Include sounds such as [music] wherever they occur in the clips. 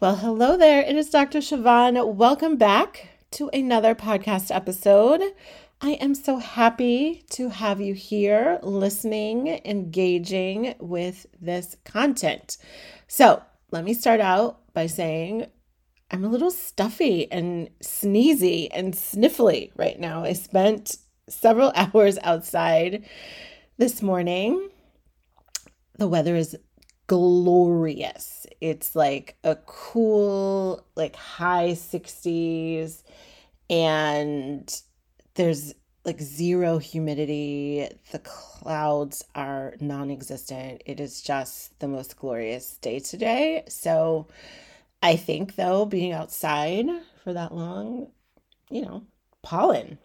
Well, hello there. It is Dr. Chavonne. Welcome back to another podcast episode. I am so happy to have you here listening, engaging with this content. So, let me start out by saying I'm a little stuffy and sneezy and sniffly right now. I spent several [laughs] hours outside this morning. The weather is glorious. It's like a cool, like high 60s, and there's like zero humidity. The clouds are non existent. It is just the most glorious day today. So, I think, though, being outside for that long, you know, pollen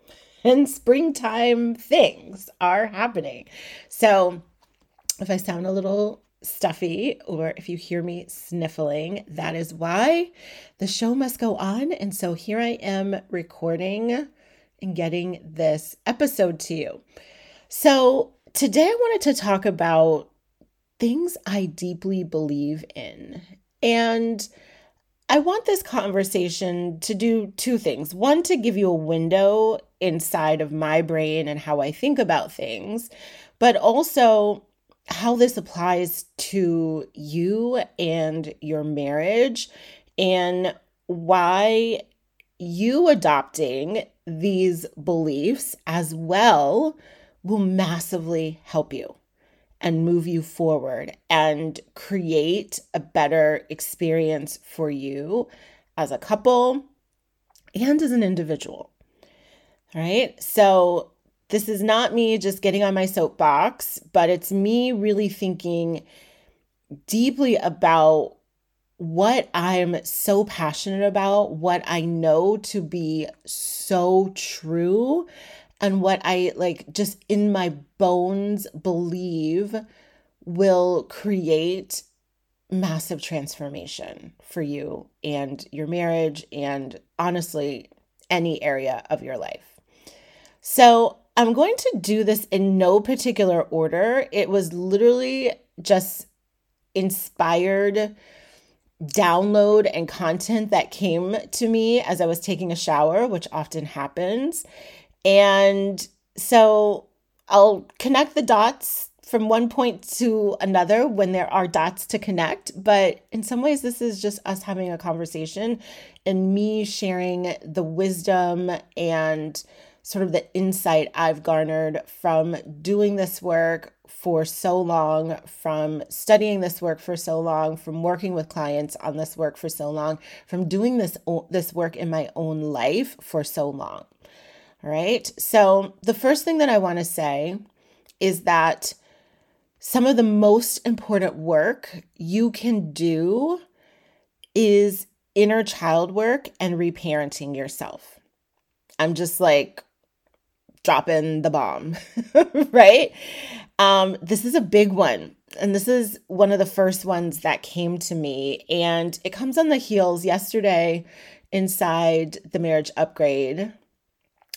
and springtime things are happening. So, if I sound a little stuffy or if you hear me sniffling, that is why the show must go on. And so here I am recording and getting this episode to you. So today I wanted to talk about things I deeply believe in. And I want this conversation to do two things. One, to give you a window inside of my brain and how I think about things, but also how this applies to you and your marriage and why you adopting these beliefs as well will massively help you and move you forward and create a better experience for you as a couple and as an individual. All right. So, this is not me just getting on my soapbox, but it's me really thinking deeply about what I'm so passionate about, what I know to be so true, and what I like just in my bones believe will create massive transformation for you and your marriage, and honestly, any area of your life. So, I'm going to do this in no particular order. It was literally just inspired download and content that came to me as I was taking a shower, which often happens. And so I'll connect the dots from one point to another when there are dots to connect. But in some ways, this is just us having a conversation and me sharing the wisdom and sort of the insight I've garnered from doing this work for so long, from studying this work for so long, from working with clients on this work for so long, from doing this this work in my own life for so long. All right? So, the first thing that I want to say is that some of the most important work you can do is inner child work and reparenting yourself. I'm just like dropping the bomb, [laughs] right? Um, this is a big one. And this is one of the first ones that came to me. And it comes on the heels yesterday inside the marriage upgrade.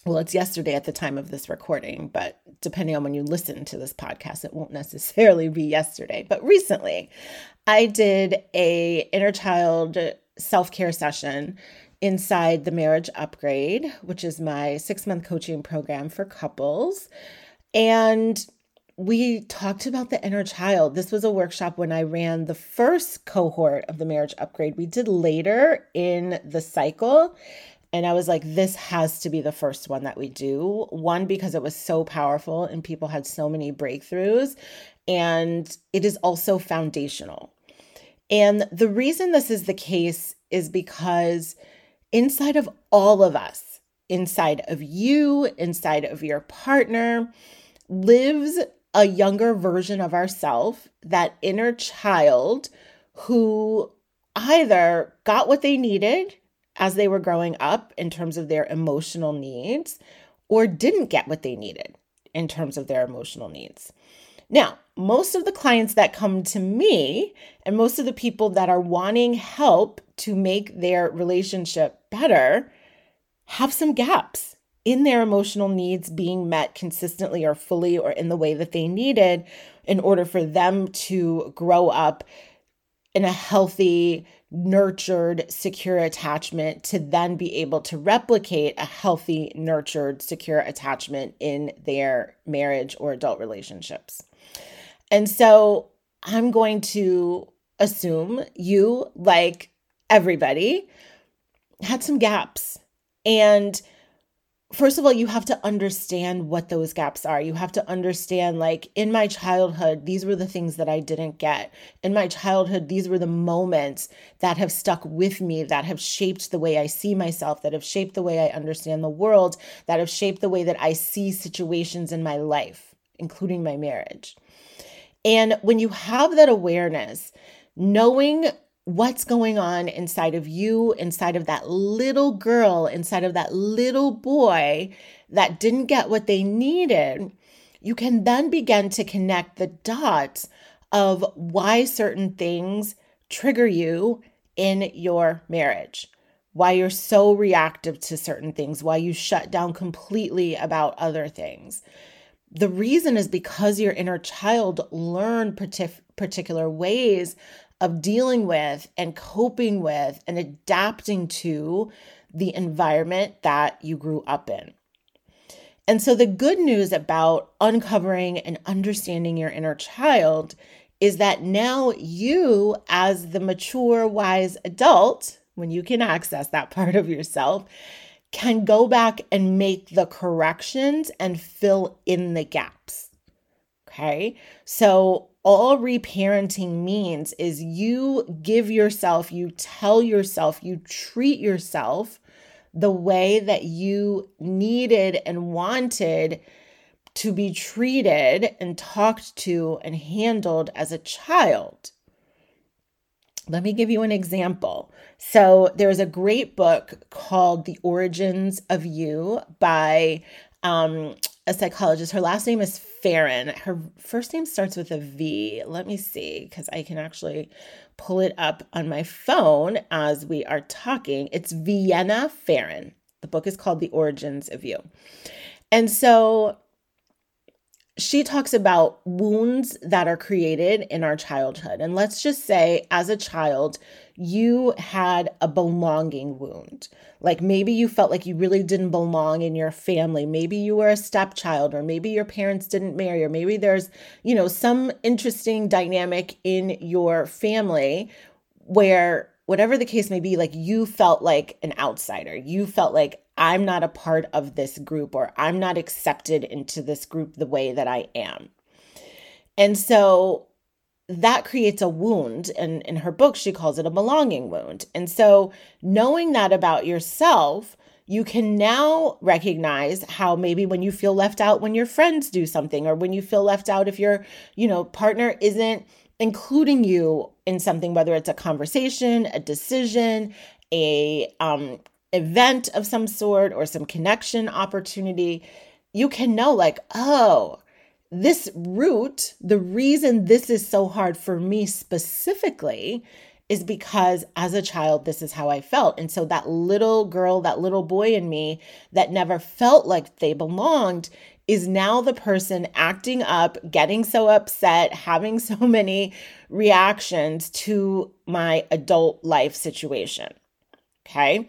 Well, it's yesterday at the time of this recording, but depending on when you listen to this podcast, it won't necessarily be yesterday. But recently, I did a inner child self-care session inside the Marriage Upgrade, which is my six month coaching program for couples. And we talked about the inner child. This was a workshop when I ran the first cohort of the Marriage Upgrade. We did later in the cycle. And I was like, this has to be the first one that we do. One, because it was so powerful and people had so many breakthroughs. And it is also foundational. And the reason this is the case is because inside of all of us, inside of you, inside of your partner, lives a younger version of ourself, that inner child who either got what they needed as they were growing up in terms of their emotional needs or didn't get what they needed in terms of their emotional needs. Now, most of the clients that come to me and most of the people that are wanting help to make their relationship better have some gaps in their emotional needs being met consistently or fully or in the way that they needed in order for them to grow up in a healthy, nurtured, secure attachment to then be able to replicate a healthy, nurtured, secure attachment in their marriage or adult relationships. And so I'm going to assume you, like everybody, had some gaps. And first of all, you have to understand what those gaps are. You have to understand, like, in my childhood, these were the things that I didn't get. In my childhood, these were the moments that have stuck with me, that have shaped the way I see myself, that have shaped the way I understand the world, that have shaped the way that I see situations in my life, including my marriage. And when you have that awareness, knowing what's going on inside of you, inside of that little girl, inside of that little boy that didn't get what they needed, you can then begin to connect the dots of why certain things trigger you in your marriage, why you're so reactive to certain things, why you shut down completely about other things. The reason is because your inner child learned partic- particular ways of dealing with and coping with and adapting to the environment that you grew up in. And so, the good news about uncovering and understanding your inner child is that now you, as the mature, wise adult, when you can access that [laughs] part of yourself, can go back and make the corrections and fill in the gaps. Okay. So, all reparenting means is you give yourself, you tell yourself, you treat yourself the way that you needed and wanted to be treated and talked to and handled as a child. Let me give you an example. So, there's a great book called The Origins of You by um, a psychologist. Her last name is Pharaon. Her first name starts with a V. Let me see, because I can actually pull it up on my phone as we are talking. It's Vienna Pharaon. The book is called The Origins of You. And so she talks about wounds that are created in our childhood. And let's just say, as a child, you had a belonging wound. Like maybe you felt like you really didn't belong in your family. Maybe you were a stepchild, or maybe your parents didn't marry, or maybe there's, you know, some interesting dynamic in your family where whatever the case may be, like you felt like an outsider. You felt like I'm not a part of this group or I'm not accepted into this group the way that I am. And so that creates a wound. And in her book, she calls it a belonging wound. And so knowing that about yourself, you can now recognize how maybe when you feel left out when your friends do something or when you feel left out if your you know partner isn't including you in something whether it's a conversation a decision a um event of some sort or some connection opportunity, you can know, like, oh, this root, the reason this is so hard for me specifically is because as a child, this is how I felt. And so that little girl, that little boy in me that never felt like they belonged is now the person acting up, getting so upset, having [laughs] so many reactions to my adult life situation. Okay.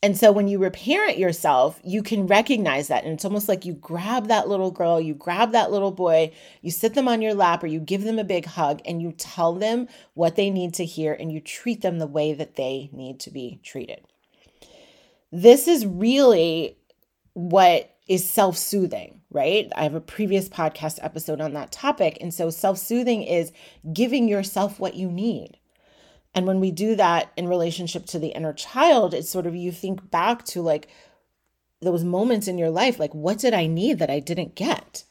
And so when you reparent yourself, you can recognize that. And it's almost like you grab that little girl, you grab that little boy, you sit them on your lap or you give them a big hug and you tell them what they need to hear and you treat them the way that they need to be treated. This is really what is self soothing, right? I have a previous podcast episode on that topic. And so self soothing is giving yourself what you need and when we do that in relationship to the inner child, it's sort of you think back to like, those moments in your life like what did I need that I didn't get?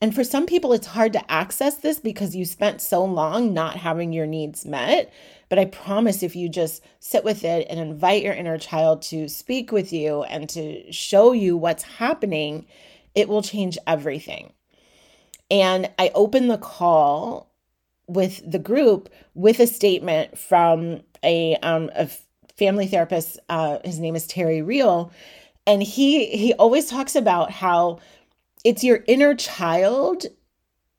And for some people, it's hard to access this because you spent so long not having your needs met. But I promise if you just sit with it and invite your inner child to speak with you and to show you what's happening, it will change everything. And I open the call with the group with a statement from a, um, a family therapist. Uh, his name is Terry Real. And he he always talks about how it's your inner child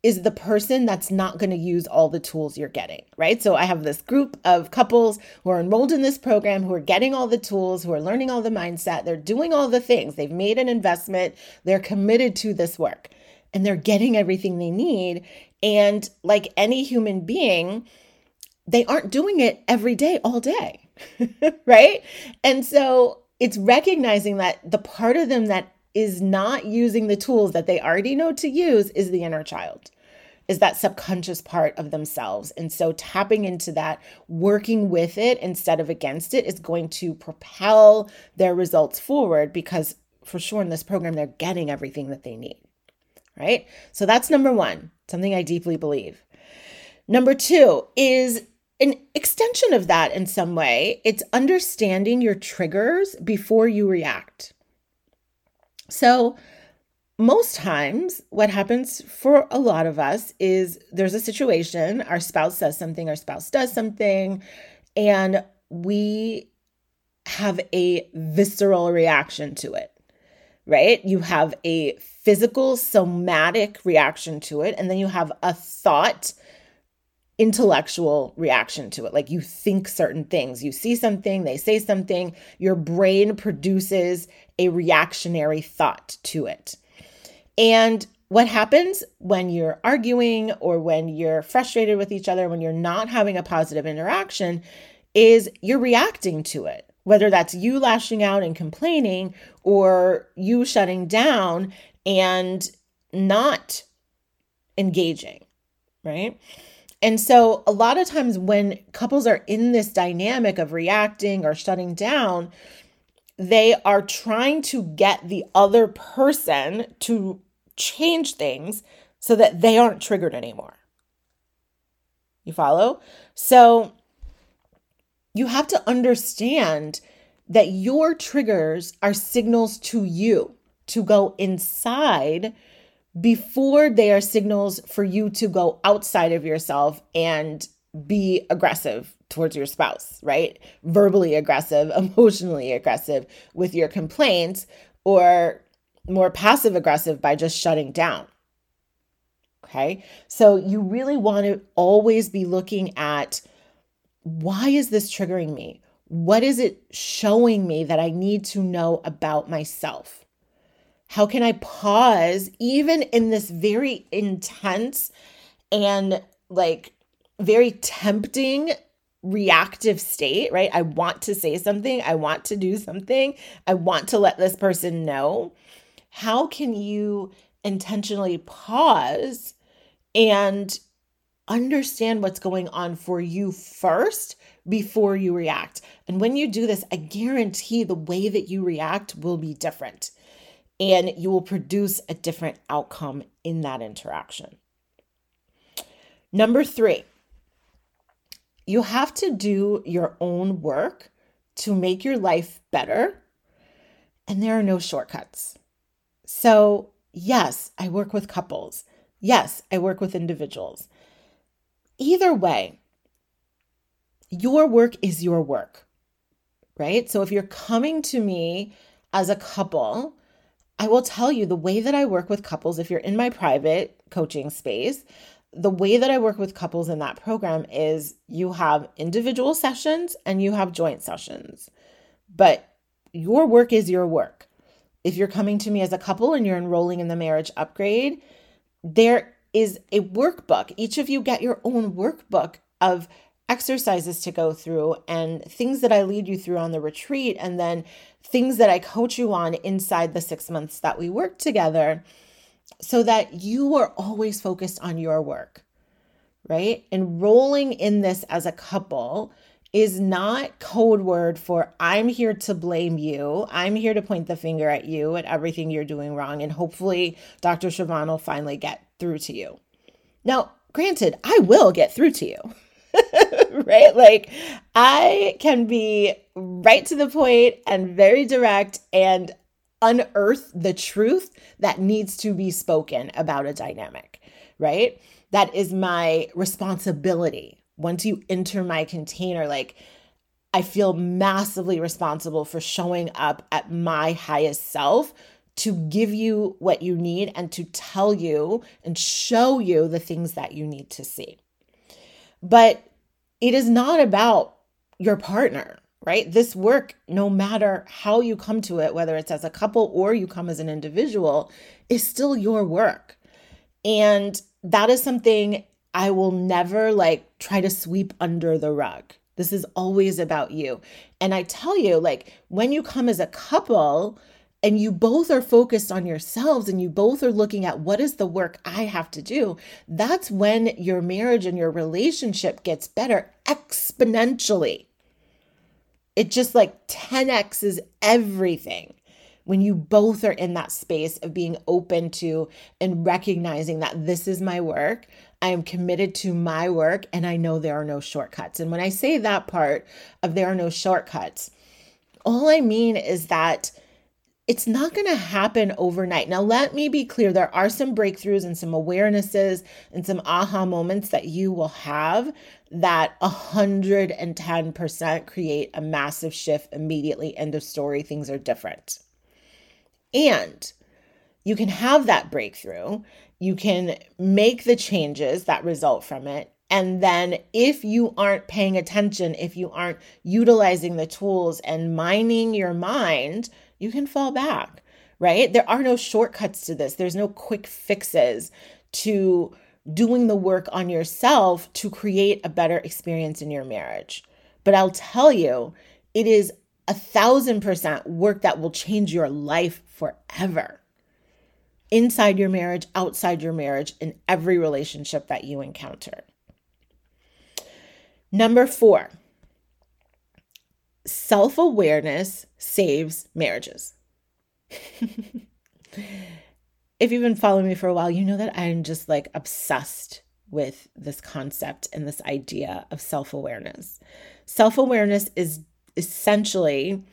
is the person that's not going to use all the tools you're getting, right? So I have this group of couples who are enrolled in this program who are getting all the tools, who are learning all the mindset, they're doing all the things. They've made an investment, they're committed to this work, and they're getting everything they need. And like any human being, they aren't doing it every day, all day, [laughs] right? And so it's recognizing that the part of them that is not using the tools that they already know to use is the inner child is that subconscious part of themselves. And so tapping into that, working with it instead of against it is going to propel their results forward because for sure in this program, they're getting everything that they need. Right. So that's number one, something I deeply believe. Number two is an extension of that in some way. It's understanding your triggers before you react. So, most times, what happens for a lot of us is there's a situation, our spouse says something, our spouse does something, and we have a visceral reaction to it, right? You have a physical, somatic reaction to it, and then you have a thought intellectual reaction to it. Like you think certain things, you see something, they say something, your brain produces a reactionary thought to it. And what happens when you're arguing or when you're frustrated with each other, when you're not having a positive interaction, is you're reacting to it. Whether that's you lashing out and complaining or you shutting down and not engaging, right? And so, a lot of times when couples are in this dynamic of reacting or shutting down, they are trying to get the other person to change things so that they aren't triggered anymore. You follow? So, you have to understand that your triggers are signals to you to go inside before they are signals for you to go outside of yourself and be aggressive towards your spouse, right? Verbally aggressive, [laughs] emotionally aggressive with your complaints, or more passive aggressive by just shutting down. Okay. So you really want to always be looking at why is this triggering me? What is it showing me that I need to know about myself? How can I pause even in this very intense and like very tempting reactive state, right? I want to say something, I want to do something, I want to let this person know. How can you intentionally pause and understand what's going on for you first before you react? And when you do this, I guarantee the way that you react will be different and you will produce a different outcome in that interaction. Number three, you have to do your own work to make your life better, and there are no shortcuts. So, yes, I work with couples. Yes, I work with individuals. Either way, your work is your work, right? So, if you're coming to me as a couple, I will tell you the way that I work with couples, if you're in my private coaching space, the way that I work with couples in that program is you have individual sessions and you have joint sessions. But your work is your work. If you're coming to me as a couple and you're enrolling in the marriage upgrade, there is a workbook. Each of you get your own workbook of exercises to go through and things that I lead you through on the retreat, and then things that I coach you on inside the six months that we work together, so that you are always focused on your work, right? Enrolling in this as a couple is not code word for I'm here to blame you. I'm here to point the finger at you and everything you're doing wrong. And hopefully, Dr. Chavonne will finally get through to you. Now, granted, I will get through to you. [laughs] right? Like, I can be right to the point and very direct and unearth the truth that needs to be spoken about a dynamic, right? That is my responsibility once you enter my container, like I feel massively responsible for showing up at my highest self to give you what you need and to tell you and show you the things that you need to see. But it is not about your partner, right? This work, no matter how you come to it, whether it's as a couple or you come as an individual, is still your work. And that is something I will never like try to sweep under the rug. This is always about you. And I tell you, like, when you come as a couple and you both are focused on yourselves and you both are looking at what is the work I have to do, that's when your marriage and your relationship gets better exponentially. It just like 10x is everything when you both are in that space of being open to and recognizing that this is my work. I am committed to my work and I know there are no shortcuts. And when I say that part of there are no shortcuts, all I mean is that it's not going to happen overnight. Now, let me be clear there are some breakthroughs and some awarenesses and some aha moments that you will have that 110% create a massive shift immediately. End of story. Things are different. And you can have that breakthrough, you can make the changes that result from it. And then, if you aren't paying attention, if you aren't utilizing the tools and mining your mind, you can fall back, right? There are no shortcuts to this, there's no quick fixes to doing the work on yourself to create a better experience in your marriage. But I'll tell you, it is a thousand percent work that will change your life forever. Inside your marriage, outside your marriage, in every relationship that you encounter. Number four, self awareness saves marriages. [laughs] if you've been following me for a while, you know that I'm just like obsessed with this concept and this idea of self awareness. Self awareness is essentially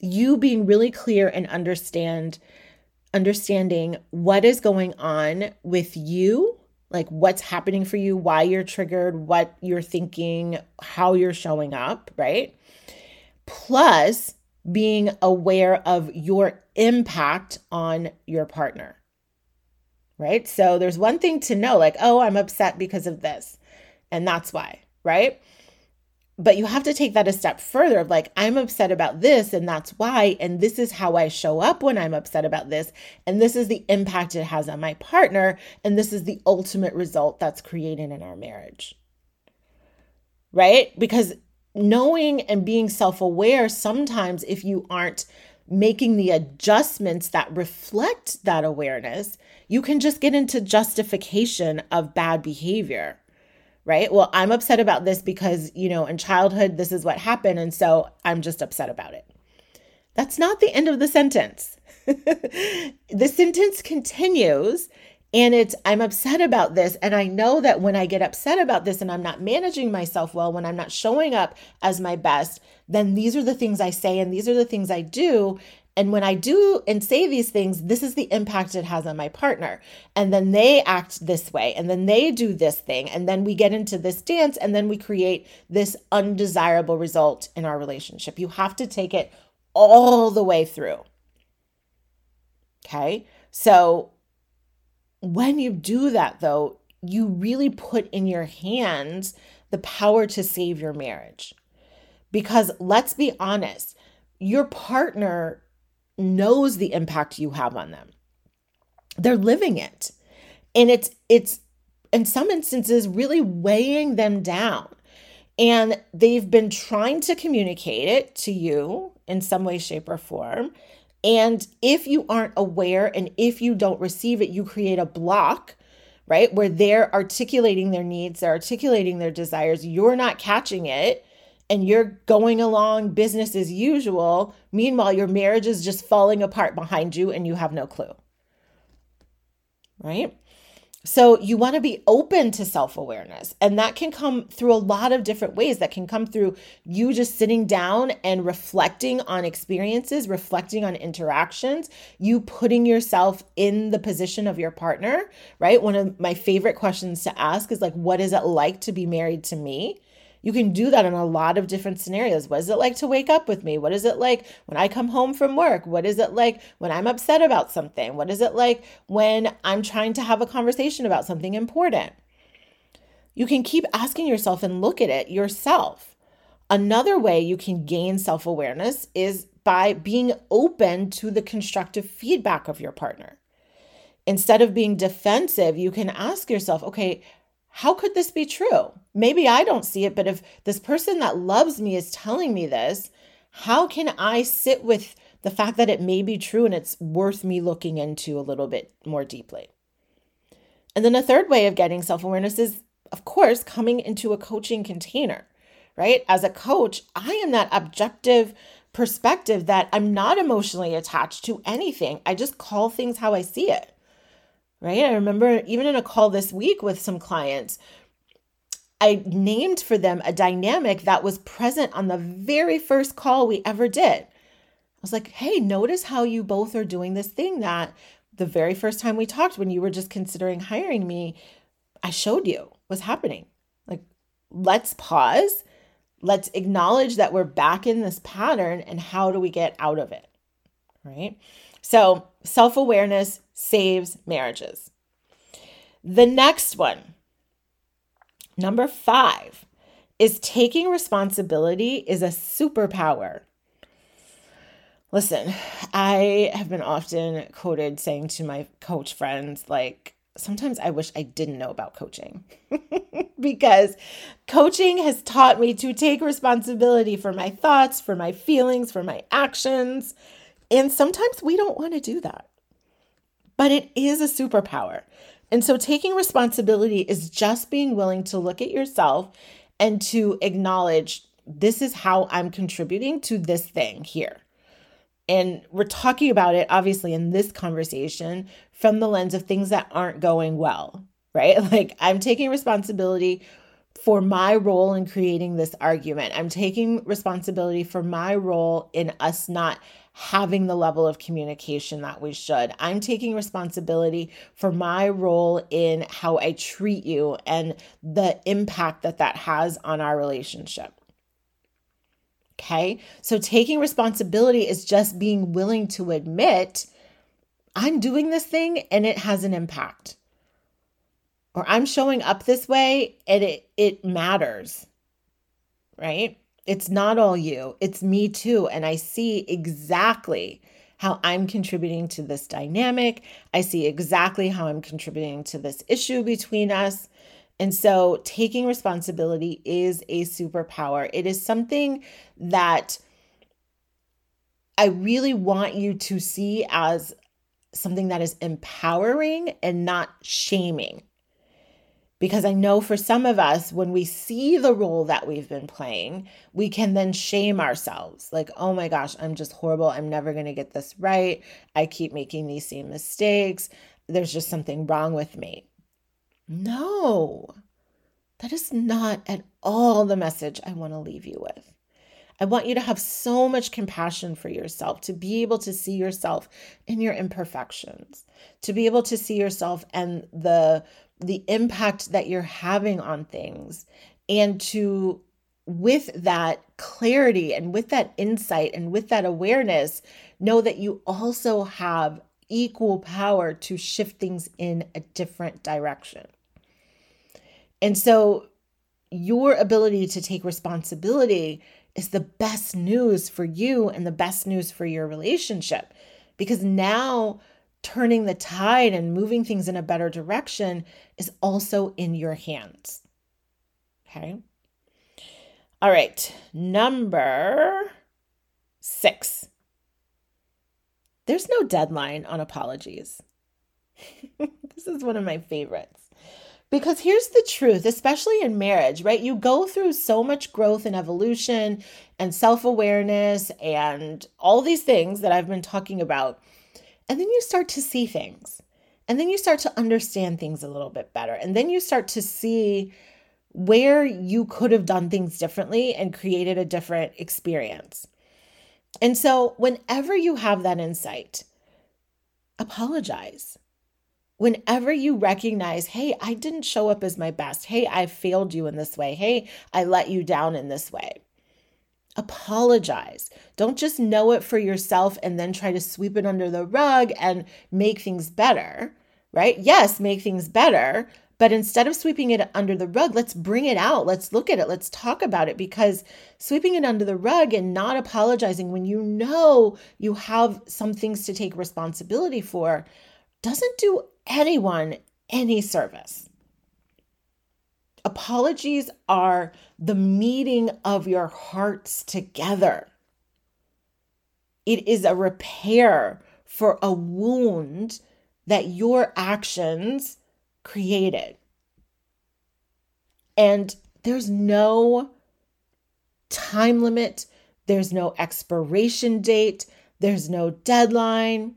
you being really clear and understand understanding what is going on with you like what's happening for you why you're triggered what you're thinking how you're showing up right? Plus being aware of your impact on your partner right? So there's one thing to know like oh i'm upset because of this and that's why right but you have to take that a step further of like i'm upset about this and that's why and this is how i show up when i'm upset about this and this is the impact it has on my partner and this is the ultimate result that's created in our marriage. Right? Because knowing and being self-aware sometimes if you aren't making the adjustments that reflect that awareness you can just get into justification of bad behavior right? Well, I'm upset about this because, you know, in childhood, this is what happened. And so I'm just upset about it. That's not the end of the sentence. [laughs] the sentence continues and it's, I'm upset about this. And I know that when I get upset about this and I'm not managing myself well, when I'm not showing up as my best, then these are the things I say and these are the things I do. And when I do and say these things, this is the impact it has on my partner. And then they act this way, and then they do this thing, and then we get into this dance, and then we create this undesirable result in our relationship. You have to take it all the way through. Okay. So when you do that, though, you really put in your hands the power to save your marriage. Because let's be honest, your partner knows the impact you have on them. They're living it. And it's it's in some instances really weighing them down. And they've been trying to communicate it to you in some way shape or form. And if you aren't aware and if you don't receive it, you create a block, right? Where they're articulating their needs, they're articulating their desires, you're not catching it and you're going along business as usual. Meanwhile, your marriage is just falling apart behind you and you have no clue. Right? So you want to be open to self awareness. And that can come through a lot of different ways. That can come through you just sitting down and reflecting on experiences, reflecting on interactions, you putting yourself in the position of your partner, right? One of my favorite questions to ask is like, what is it like to be married to me? You can do that in a lot of different scenarios. What is it like to wake up with me? What is it like when I come home from work? What is it like when I'm upset about something? What is it like when I'm trying to have a conversation about something important? You can keep asking yourself and look at it yourself. Another way you can gain self awareness is by being open to the constructive feedback of your partner. Instead of being defensive, you can ask yourself, okay, how could this be true? Maybe I don't see it, but if this person that loves me is telling me this, how can I sit with the fact that it may be true and it's worth me looking into a little bit more deeply? And then a third way of getting self awareness is, of course, coming into a coaching container, right? As a coach, I am that objective perspective that I'm not emotionally attached to anything. I just call things how I see it right? I remember even in a call this week with some clients, I named for them a dynamic that was present on the very first call we ever did. I was like, hey, notice how you both are doing this thing that the very first time we talked, when you were just considering hiring me, I showed you was happening. Like, let's pause. Let's acknowledge that we're back in this pattern and how do we get out of it? Right. So, self awareness saves marriages. The next one, number five, is taking responsibility is a superpower. Listen, I have been often quoted saying to my coach friends, like, sometimes I wish I didn't know about coaching [laughs] because coaching has taught me to take responsibility for my thoughts, for my feelings, for my actions. And sometimes we don't want to do that. But it is a superpower. And so taking responsibility is just being willing to look at yourself and to acknowledge this is how I'm contributing to this thing here. And we're talking about it, obviously, in this conversation from the lens of things that aren't going well, right? [laughs] Like I'm taking responsibility for my role in creating this argument. I'm taking responsibility for my role in us not having the level of communication that we should. I'm taking responsibility for my role in how I treat you and the impact that that has on our relationship. Okay, so taking responsibility is just being willing to admit I'm doing this thing and it has an impact. Or I'm showing up this way and it, it matters, right? It's not all you, it's me too. And I see exactly how I'm contributing to this dynamic. I see exactly how I'm contributing to this issue between us. And so taking responsibility is a superpower. It is something that I really want you to see as something that is empowering and not shaming. Because I know for some of us, when we see the role that we've been playing, we can then shame ourselves like, oh my gosh, I'm just horrible. I'm never going to get this right. I keep making these same mistakes. There's just something wrong with me. No, that is not at all the message I want to leave you with. I want you to have so much compassion for yourself, to be able to see yourself in your imperfections, to be able to see yourself and the the impact that you're having on things and to with that clarity and with that insight and with that awareness know that you also have equal power to shift things in a different direction. And so your ability to take responsibility is the best news for you and the best news for your relationship because now turning the tide and moving things in a better direction is also in your hands. Okay. All right. Number six. There's no deadline on apologies. [laughs] this is one of my favorites Because here's the truth, especially in marriage, right? You go through so much growth and evolution and self awareness and all these things that I've been talking about. And then you start to see things. And then you start to understand things a little bit better. And then you start to see where you could have done things differently and created a different experience. And so, whenever you have that insight, apologize whenever you recognize, hey, I didn't show up as my best. Hey, I failed you in this way. Hey, I let you down in this way. Apologize. Don't just know it for yourself and then try to sweep it under the rug and make things better, right? Yes, make things better. But instead of sweeping it under the rug, let's bring it out. Let's look at it. Let's talk about it because sweeping it under the rug and not apologizing when you know you have some things to take responsibility for doesn't do anyone any service. Apologies are the meeting of your hearts together. It is a repair for a wound that your actions created. And there's no time limit, there's no expiration date, there's no deadline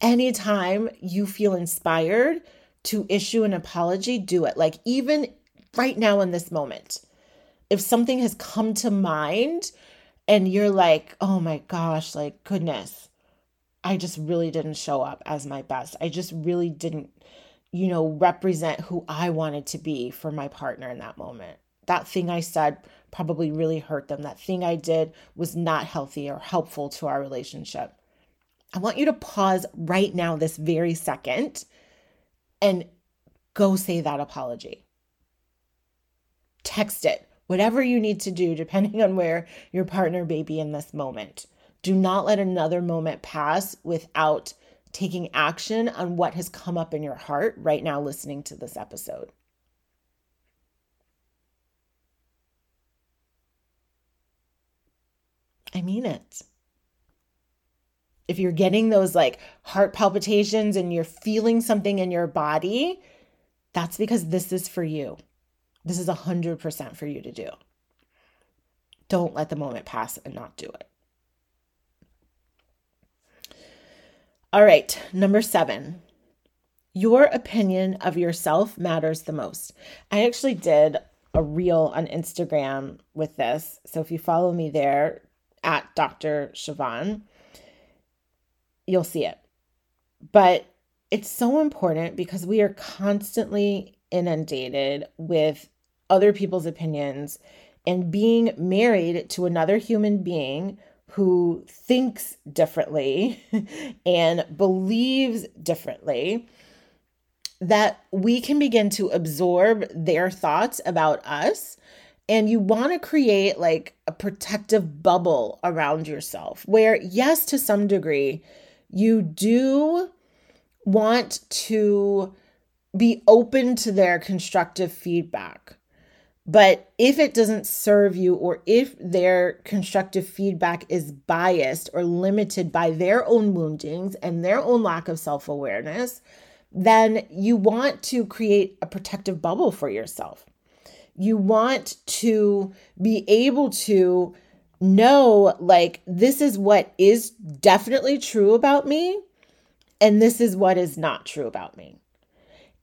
anytime you feel inspired to issue an apology, do it. Like, even right now in this moment, if something has come to mind and you're like, oh my gosh, like, goodness, I just really didn't show up as my best. I just really didn't, you know, represent who I wanted to be for my partner in that moment. That thing I said probably really hurt them. That thing I did was not healthy or helpful to our relationship. I want you to pause right now, this very second, and go say that apology. Text it, whatever you need to do, depending on where your partner may be in this moment. Do not let another moment pass without taking action on what has come up in your heart right now, listening to this episode. I mean it if you're getting those like heart palpitations and you're feeling something in your body, that's because this is for you. This is 100% for you to do. Don't let the moment pass and not do it. All right, number seven. Your opinion of yourself matters the most. I actually did a reel on Instagram with this. So if you follow me there at Dr. Chavonne, you'll see it. But it's so important because we are constantly inundated with other people's opinions and being married to another human being who thinks differently [laughs] and believes differently that we can begin to absorb their thoughts about us and you want to create like a protective bubble around yourself where yes to some degree you do want to be open to their constructive feedback. But if it doesn't serve you, or if their constructive feedback is biased or limited by their own woundings and their own lack of self awareness, then you want to create a protective bubble for yourself. You want to be able to know like this is what is definitely true about me and this is what is not true about me.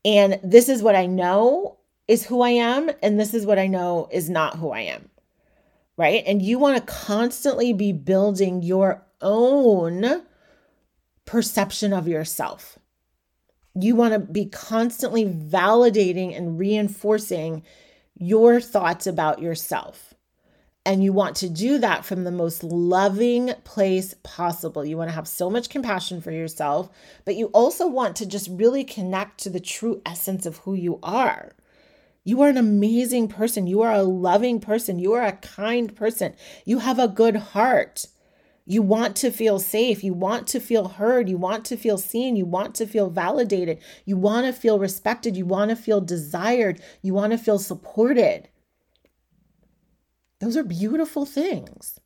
And this is what I know is who I am and this is what I know is not who I am. Right? And you want to constantly be building your own perception of yourself. You want to be constantly validating and reinforcing your thoughts about yourself. And you want to do that from the most loving place possible. You want to have so much compassion for yourself, but you also want to just really connect to the true essence of who you are. You are an amazing person. You are a loving person. You are a kind person. You have a good heart. You want to feel safe. You want to feel heard. You want to feel seen. You want to feel validated. You want to feel respected. You want to feel desired. You want to feel supported. Those are beautiful things.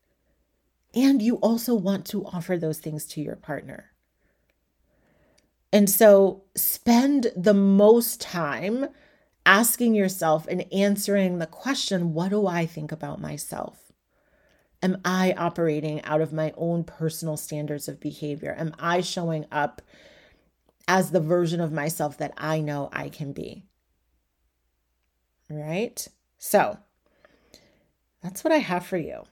And you also want to offer those things to your partner. And so spend the most time asking yourself and answering the question what do I think about myself? Am I operating out of my own personal standards of behavior? Am I showing up as the version of myself that I know I can be? Right? So that's what I have for you.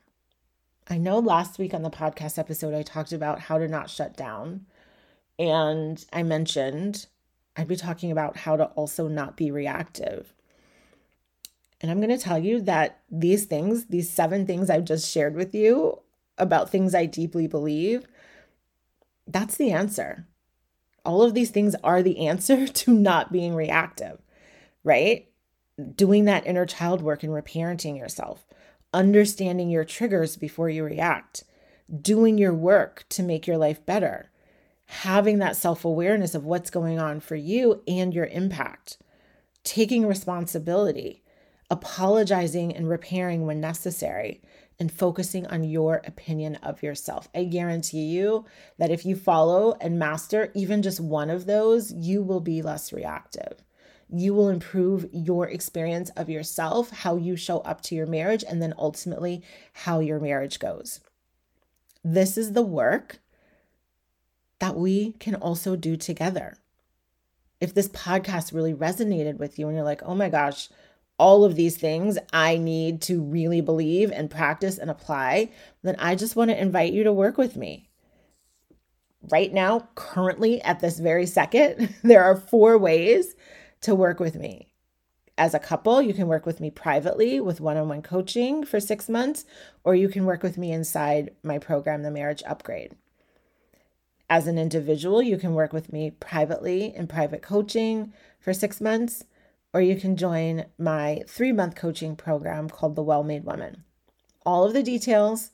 I know last week on the podcast episode, I talked about how to not shut down. And I mentioned I'd be talking about how to also not be reactive. And I'm going to tell you that these things, these seven things I've just shared with you about things I deeply believe, that's the answer. All of these things are the answer [laughs] to not being reactive, right? Doing that inner child work and reparenting yourself, understanding your triggers before you react, doing your work to make your life better, having that self awareness of what's going on for you and your impact, taking responsibility, apologizing and repairing when necessary, and focusing on your opinion of yourself. I guarantee you that if you follow and master even just one of those, you will be less reactive. You will improve your experience of yourself, how you show up to your marriage, and then ultimately how your marriage goes. This is the work that we can also do together. If this podcast really resonated with you and you're like, oh my gosh, all of these things I need to really believe and practice and apply, then I just want to invite you to work with me. Right now, currently at this very second, [laughs] there are four ways to work with me. As a couple, you can work with me privately with one on one coaching for six months, or you can work with me inside my program, The Marriage Upgrade. As an individual, you can work with me privately in private coaching for six months, or you can join my three month coaching program called The Well Made Woman. All of the details,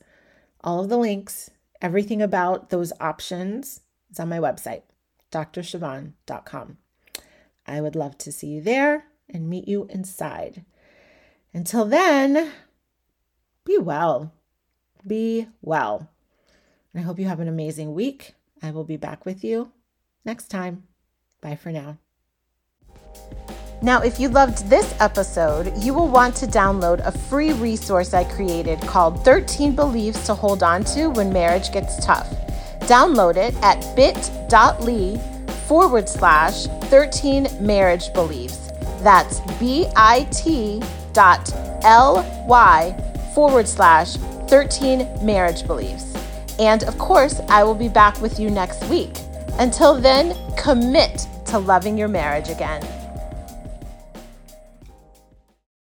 all of the links, everything about those options is on my website, drchavonne.com. I would love to see you there and meet you inside. Until then, be well. Be well. I hope you have an amazing week. I will be back with you next time. Bye for now. Now, if you loved this episode, you will want to download a free resource I created called 13 Beliefs to Hold On to When Marriage Gets Tough. Download it at bit.ly forward slash 13 marriage beliefs. That's bit dot ly forward slash 13 marriage beliefs. And of course, I will be back with you next week. Until then, commit to loving your marriage again.